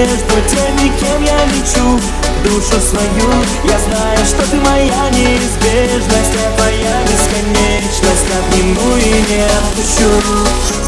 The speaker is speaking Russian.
между тем, кем я лечу. Душу свою я знаю, что ты моя неизбежность А твоя бесконечность обниму и не отпущу.